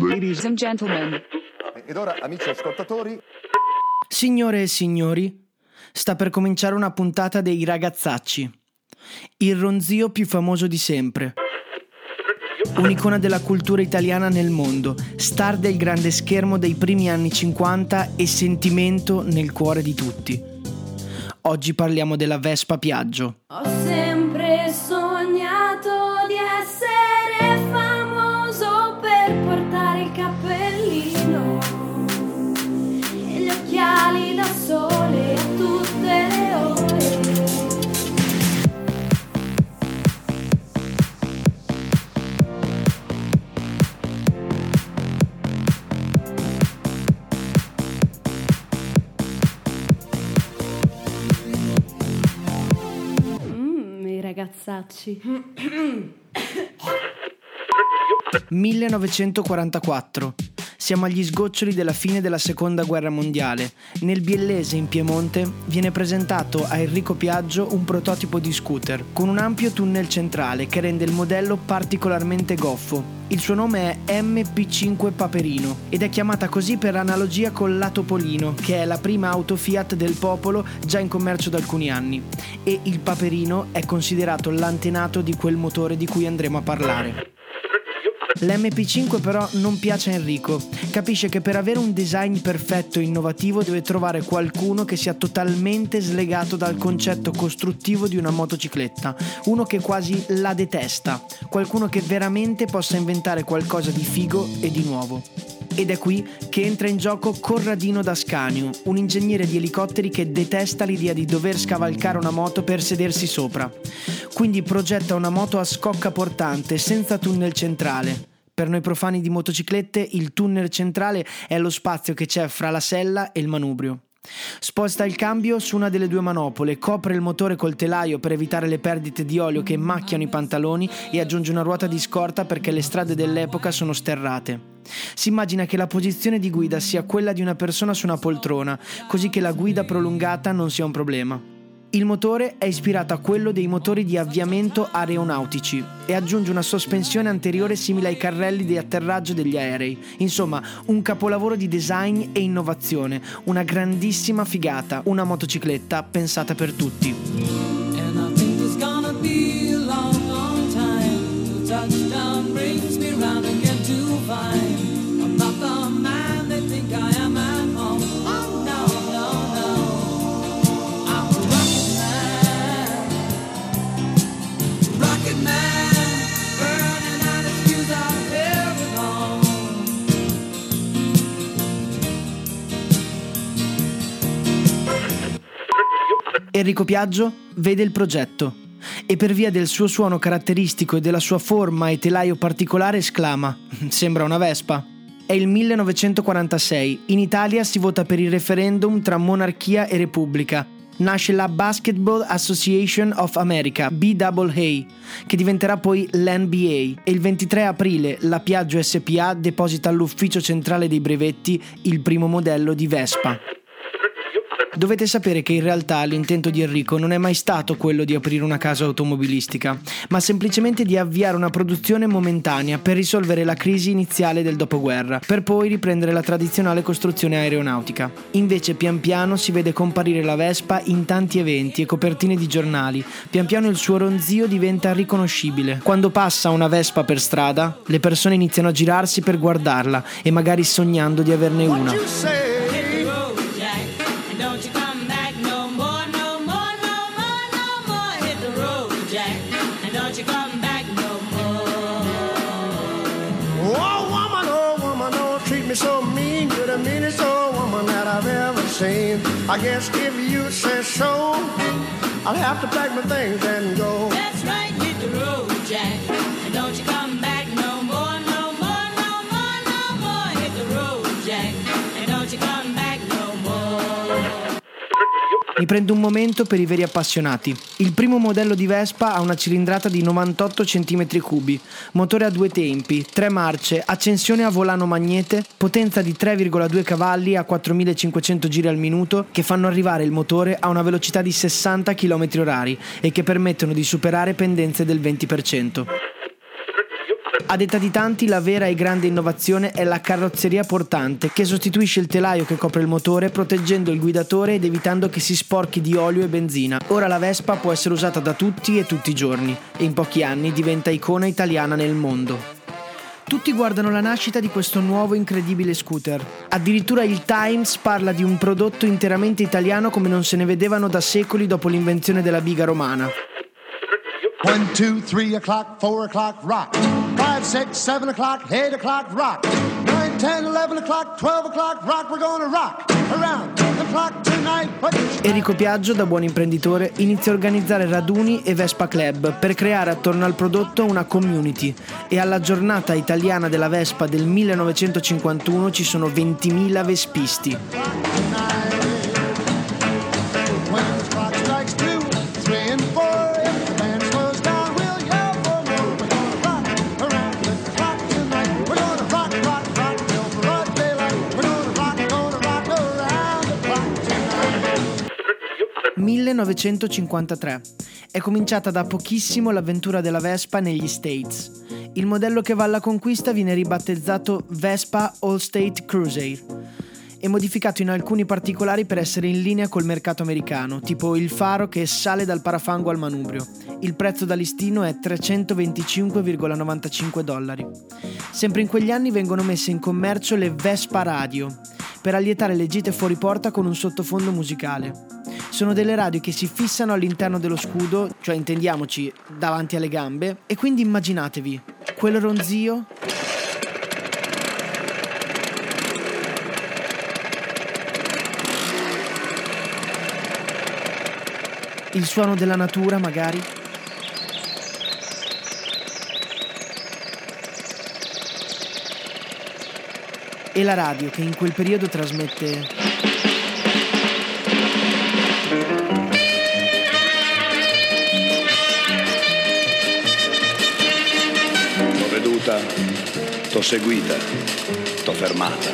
Ladies and gentlemen. Ed ora, amici ascoltatori, Signore e signori, sta per cominciare una puntata dei ragazzacci. Il ronzio più famoso di sempre. Un'icona della cultura italiana nel mondo, star del grande schermo dei primi anni 50 e sentimento nel cuore di tutti. Oggi parliamo della Vespa Piaggio. Ho ragazzacci. 1944. Siamo agli sgoccioli della fine della seconda guerra mondiale. Nel Biellese, in Piemonte, viene presentato a Enrico Piaggio un prototipo di scooter con un ampio tunnel centrale che rende il modello particolarmente goffo. Il suo nome è MP5 Paperino ed è chiamata così per analogia con la Topolino, che è la prima auto Fiat del popolo già in commercio da alcuni anni. E il Paperino è considerato l'antenato di quel motore di cui andremo a parlare. L'MP5 però non piace a Enrico. Capisce che per avere un design perfetto e innovativo deve trovare qualcuno che sia totalmente slegato dal concetto costruttivo di una motocicletta, uno che quasi la detesta, qualcuno che veramente possa inventare qualcosa di figo e di nuovo. Ed è qui che entra in gioco Corradino D'Ascanio, un ingegnere di elicotteri che detesta l'idea di dover scavalcare una moto per sedersi sopra. Quindi progetta una moto a scocca portante senza tunnel centrale. Per noi profani di motociclette il tunnel centrale è lo spazio che c'è fra la sella e il manubrio. Sposta il cambio su una delle due manopole, copre il motore col telaio per evitare le perdite di olio che macchiano i pantaloni e aggiunge una ruota di scorta perché le strade dell'epoca sono sterrate. Si immagina che la posizione di guida sia quella di una persona su una poltrona, così che la guida prolungata non sia un problema. Il motore è ispirato a quello dei motori di avviamento aeronautici e aggiunge una sospensione anteriore simile ai carrelli di atterraggio degli aerei. Insomma, un capolavoro di design e innovazione, una grandissima figata, una motocicletta pensata per tutti. Enrico Piaggio vede il progetto e per via del suo suono caratteristico e della sua forma e telaio particolare esclama: Sembra una Vespa. È il 1946. In Italia si vota per il referendum tra monarchia e repubblica. Nasce la Basketball Association of America, BAA, che diventerà poi l'NBA e il 23 aprile la Piaggio SPA deposita all'ufficio centrale dei brevetti il primo modello di Vespa. Dovete sapere che in realtà l'intento di Enrico non è mai stato quello di aprire una casa automobilistica, ma semplicemente di avviare una produzione momentanea per risolvere la crisi iniziale del dopoguerra, per poi riprendere la tradizionale costruzione aeronautica. Invece pian piano si vede comparire la Vespa in tanti eventi e copertine di giornali, pian piano il suo ronzio diventa riconoscibile. Quando passa una Vespa per strada, le persone iniziano a girarsi per guardarla e magari sognando di averne una. So mean. You're the meanest old woman that I've ever seen. I guess if you say so, I'll have to pack my things and go. That's right, hit the road, Jack, and don't you Mi prendo un momento per i veri appassionati. Il primo modello di Vespa ha una cilindrata di 98 cm3, motore a due tempi, tre marce, accensione a volano magnete, potenza di 3,2 cavalli a 4500 giri al minuto che fanno arrivare il motore a una velocità di 60 km/h e che permettono di superare pendenze del 20%. A detta di tanti, la vera e grande innovazione è la carrozzeria portante, che sostituisce il telaio che copre il motore, proteggendo il guidatore ed evitando che si sporchi di olio e benzina. Ora la Vespa può essere usata da tutti e tutti i giorni, e in pochi anni diventa icona italiana nel mondo. Tutti guardano la nascita di questo nuovo incredibile scooter. Addirittura il Times parla di un prodotto interamente italiano come non se ne vedevano da secoli dopo l'invenzione della biga romana. One, two, three o'clock, four o'clock, rock. Five, six, seven o'clock, eight o'clock, rock. Nine, ten, eleven o'clock, twelve o'clock, rock. We're gonna rock around the clock tonight. Enrico Piaggio, da buon imprenditore, inizia a organizzare raduni e Vespa Club per creare attorno al prodotto una community e alla giornata italiana della Vespa del 1951 ci sono 20.000 vespisti. 1953. È cominciata da pochissimo l'avventura della Vespa negli States. Il modello che va alla conquista viene ribattezzato Vespa All-State Cruiser e modificato in alcuni particolari per essere in linea col mercato americano, tipo il faro che sale dal parafango al manubrio. Il prezzo da listino è 325,95 dollari. Sempre in quegli anni vengono messe in commercio le Vespa Radio, per allietare le gite fuori porta con un sottofondo musicale. Sono delle radio che si fissano all'interno dello scudo, cioè intendiamoci davanti alle gambe, e quindi immaginatevi quel ronzio il suono della natura magari. E la radio che in quel periodo trasmette T'ho veduta, t'ho seguita, t'ho fermata,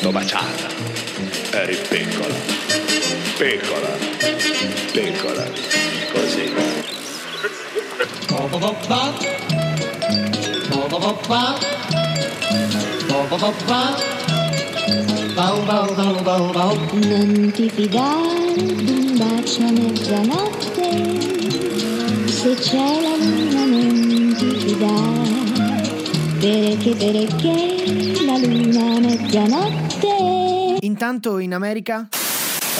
t'ho baciata. Eri piccola, piccola, piccola, così. Non ti fidare d'un bacio a mezzanotte, se c'è la fidare, perché perché la luna a mezzanotte. Intanto in America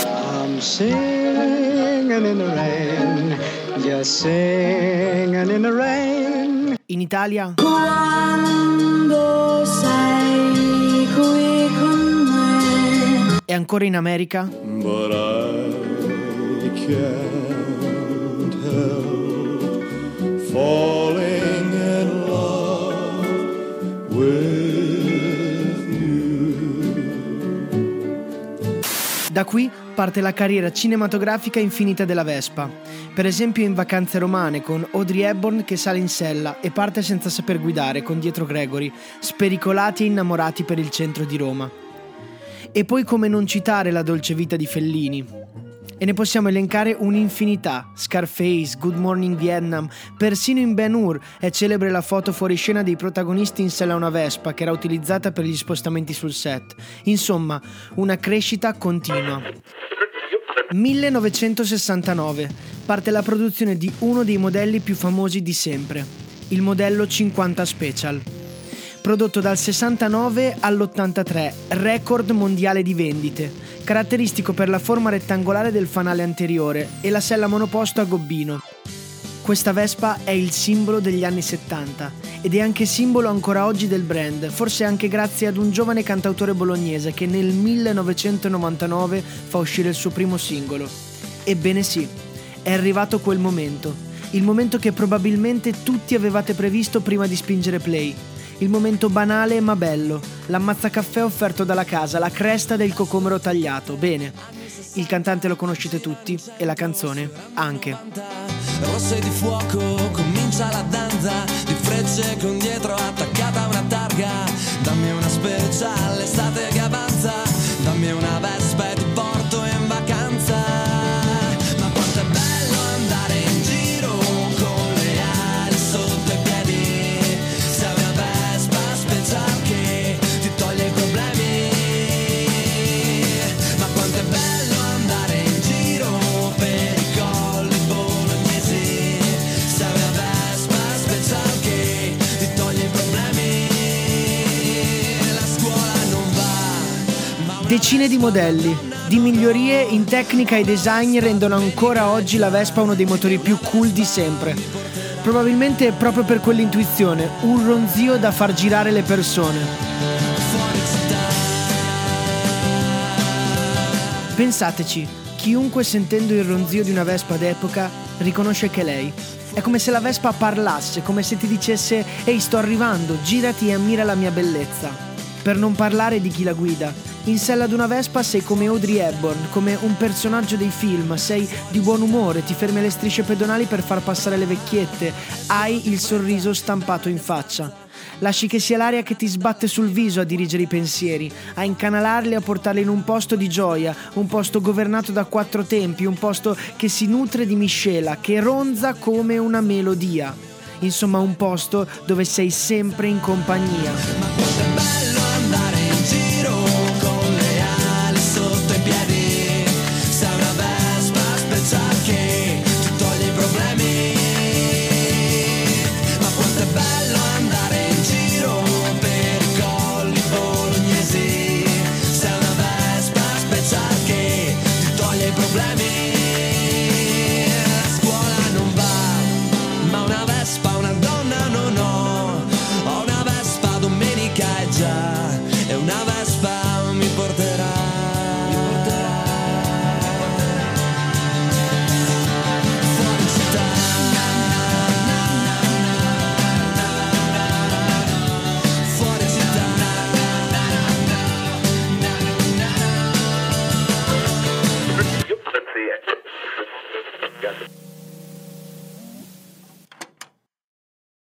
I'm singing in the rain, just singing in the rain. in Italia Quando sei qui con me. e ancora in America But I can't help Da qui parte la carriera cinematografica infinita della Vespa. Per esempio in Vacanze romane con Audrey Hepburn che sale in sella e parte senza saper guidare con dietro Gregory, spericolati e innamorati per il centro di Roma. E poi come non citare la dolce vita di Fellini. E ne possiamo elencare un'infinità. Scarface, Good Morning Vietnam, persino in Ben Hur è celebre la foto fuoriscena dei protagonisti in sella a una Vespa che era utilizzata per gli spostamenti sul set. Insomma, una crescita continua. 1969 parte la produzione di uno dei modelli più famosi di sempre, il modello 50 Special. Prodotto dal 69 all'83, record mondiale di vendite, caratteristico per la forma rettangolare del fanale anteriore e la sella monoposto a gobbino. Questa Vespa è il simbolo degli anni 70 ed è anche simbolo ancora oggi del brand, forse anche grazie ad un giovane cantautore bolognese che nel 1999 fa uscire il suo primo singolo. Ebbene sì, è arrivato quel momento, il momento che probabilmente tutti avevate previsto prima di spingere play. Il momento banale ma bello, l'ammazzacaffè offerto dalla casa, la cresta del cocomero tagliato, bene. Il cantante lo conoscete tutti e la canzone anche. rosse di fuoco comincia la danza. Di frecce con dietro attaccata una targa. Dammi una speciale estate che avanza. Dammi una vespa Decine di modelli, di migliorie in tecnica e design rendono ancora oggi la Vespa uno dei motori più cool di sempre. Probabilmente proprio per quell'intuizione, un ronzio da far girare le persone. Pensateci, chiunque sentendo il ronzio di una Vespa d'epoca riconosce che è lei. È come se la Vespa parlasse, come se ti dicesse Ehi sto arrivando, girati e ammira la mia bellezza. Per non parlare di chi la guida. In sella ad una Vespa sei come Audrey Hepburn, come un personaggio dei film, sei di buon umore, ti fermi alle strisce pedonali per far passare le vecchiette, hai il sorriso stampato in faccia. Lasci che sia l'aria che ti sbatte sul viso a dirigere i pensieri, a incanalarli, a portarli in un posto di gioia, un posto governato da quattro tempi, un posto che si nutre di miscela, che ronza come una melodia. Insomma, un posto dove sei sempre in compagnia.